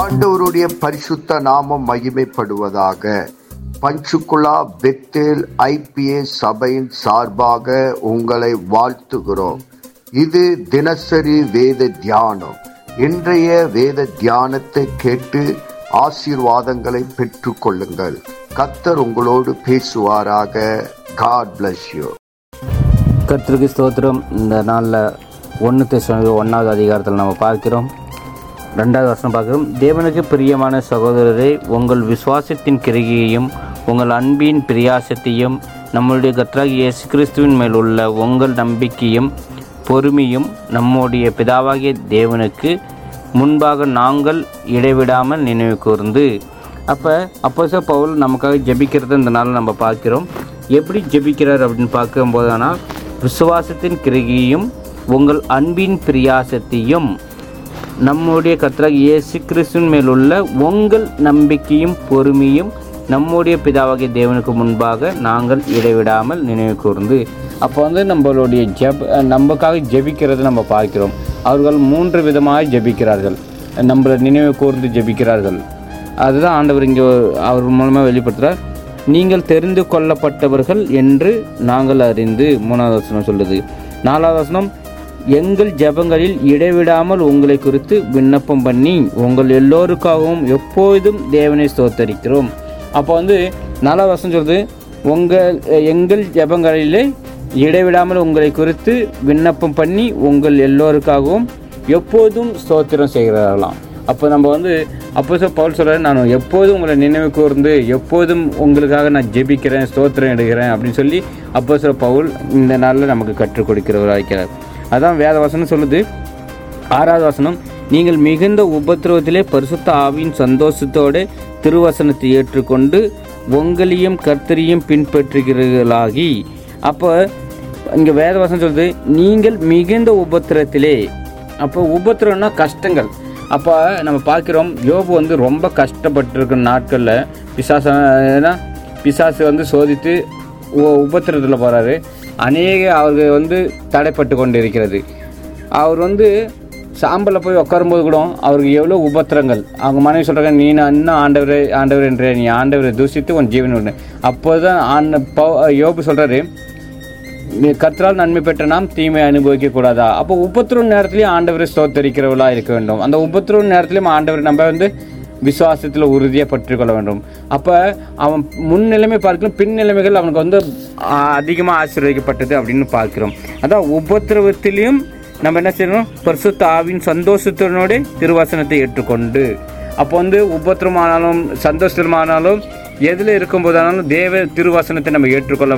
ஆண்டவருடைய பரிசுத்த நாமம் மகிமைப்படுவதாக. பஞ்சுகுலா பெத்தேல் ஐபிஏ சபையின் சார்பாக உங்களை வாழ்த்துகிறோம். இது தினசரி வேத தியானம். இன்றைய வேத தியானத்தை கேட்டு ஆசீர்வாதங்களை பெற்று கொள்ளுங்கள். கத்தர் உங்களோடு பேசுவாராக. காட் பிளஸ் யூ கத்திரிக்கு ஸ்தோத்திரம். இந்த நாளில் ஒன்று தேசம் ஒன்றாவது அதிகாரத்தில் நம்ம பார்க்கிறோம். ரெண்டாவது வருஷம் பார்க்கிறோம். தேவனுக்கு பிரியமான சகோதரரை உங்கள் விசுவாசத்தின் கிரிகையையும் உங்கள் அன்பின் பிரியாசத்தையும் நம்முடைய கற்றாக இயேசு கிறிஸ்துவின் மேல் உள்ள உங்கள் நம்பிக்கையும் பொறுமையும் நம்முடைய பிதாவாகிய தேவனுக்கு முன்பாக நாங்கள் இடைவிடாமல் நினைவு கூர்ந்து. அப்போ அப்போ பவுல் நமக்காக ஜெபிக்கிறது இந்த நாள் நம்ம பார்க்கிறோம். எப்படி ஜெபிக்கிறார் அப்படின்னு பார்க்கும்போது ஆனால் விசுவாசத்தின் கிருகியும் உங்கள் அன்பின் பிரியாசத்தையும் நம்முடைய கத்தராக இயேசு கிறிஸ்துவின் உள்ள உங்கள் நம்பிக்கையும் பொறுமையும் நம்முடைய பிதாவாகிய தேவனுக்கு முன்பாக நாங்கள் இடைவிடாமல் நினைவு கூர்ந்து அப்போ வந்து நம்மளுடைய ஜப் நமக்காக ஜெபிக்கிறது நம்ம பார்க்கிறோம். அவர்கள் மூன்று விதமாக ஜெபிக்கிறார்கள். நம்மளை நினைவு கூர்ந்து ஜெபிக்கிறார்கள். அதுதான் ஆண்டவர் இங்கே அவர் மூலமாக வெளிப்படுத்துகிறார் நீங்கள் தெரிந்து கொள்ளப்பட்டவர்கள் என்று நாங்கள் அறிந்து மூணாவது வசனம் சொல்லுது. நாலாவது வசனம் எங்கள் ஜெபங்களில் இடைவிடாமல் உங்களை குறித்து விண்ணப்பம் பண்ணி உங்கள் எல்லோருக்காகவும் எப்பொழுதும் தேவனை ஸ்தோத்தரிக்கிறோம். அப்போ வந்து நல்ல வசம் சொல்லுது உங்கள் எங்கள் ஜெபங்களிலே இடைவிடாமல் உங்களை குறித்து விண்ணப்பம் பண்ணி உங்கள் எல்லோருக்காகவும் எப்போதும் ஸ்தோத்திரம் செய்கிறார்களாம். அப்போ நம்ம வந்து அப்போ சார் பவுல் சொல்கிறார் நான் எப்போதும் உங்களை நினைவு கூர்ந்து எப்போதும் உங்களுக்காக நான் ஜெபிக்கிறேன் ஸ்தோத்திரம் எடுக்கிறேன் அப்படின்னு சொல்லி அப்போ சார் பவுல் இந்த நாளில் நமக்கு கற்றுக் கொடுக்கிறவராக இருக்கிறார். அதான் வேத வசனம் சொல்லுது. ஆறாவது வசனம் நீங்கள் மிகுந்த உபத்திரவத்திலே பரிசுத்த ஆவியின் சந்தோஷத்தோடு திருவசனத்தை ஏற்றுக்கொண்டு உங்களையும் கர்த்தரையும் பின்பற்றுகிறீர்களாகி. அப்போ இங்கே வேத வசனம் சொல்லுது நீங்கள் மிகுந்த உபத்திரத்திலே அப்போ உபத்திரம்னா கஷ்டங்கள். அப்போ நம்ம பார்க்குறோம் யோபு வந்து ரொம்ப கஷ்டப்பட்டிருக்கிற நாட்களில் பிசாச பிசாசு வந்து சோதித்து உபத்திரத்தில் போகிறாரு அநேக அவர்கள் வந்து தடைப்பட்டு கொண்டு இருக்கிறது அவர் வந்து சாம்பலில் போய் உட்காரும்போது கூட அவருக்கு எவ்வளோ உபத்திரங்கள். அவங்க மனைவி சொல்கிறாங்க நீ நான் இன்னும் ஆண்டவரே ஆண்டவர் என்ற நீ ஆண்டவரை தூசித்து உன் ஜீவன் விடு. அப்போ தான் ஆண்ட யோபு சொல்கிறாரு நீ கர்த்தரால் நன்மை பெற்ற நாம் தீமை அனுபவிக்க கூடாதா? அப்போ உபத்திரவு நேரத்திலையும் ஆண்டவரை ஸ்தோத்தரிக்கிறவளா இருக்க வேண்டும். அந்த உபத்திரவு நேரத்துலையும் ஆண்டவர் நம்ம வந்து விசுவாசத்தில் உறுதியாக பற்றிக்கொள்ள வேண்டும். அப்போ அவன் முன் பார்க்கணும் பின் நிலைமைகள் அவனுக்கு வந்து அதிகமாக ஆசீர்வதிக்கப்பட்டது அப்படின்னு பார்க்கிறோம். அதான் உபத்திரவத்திலையும் நம்ம என்ன செய்யணும்? பரிசுத்த ஆவின் சந்தோஷத்தினோட திருவசனத்தை ஏற்றுக்கொண்டு. அப்போ வந்து உபத்திரமானாலும் சந்தோஷமானாலும் எதில் இருக்கும்போதானாலும் தேவ திருவசனத்தை நம்ம ஏற்றுக்கொள்ள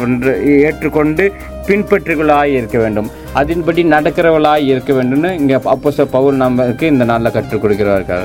ஏற்றுக்கொண்டு பின்பற்றுகளாய் இருக்க வேண்டும். அதன்படி நடக்கிறவளாக இருக்க வேண்டும்னு இங்கே அப்போ பவுல் நமக்கு இந்த நாளில் கற்றுக் கொடுக்கிறார்கள்.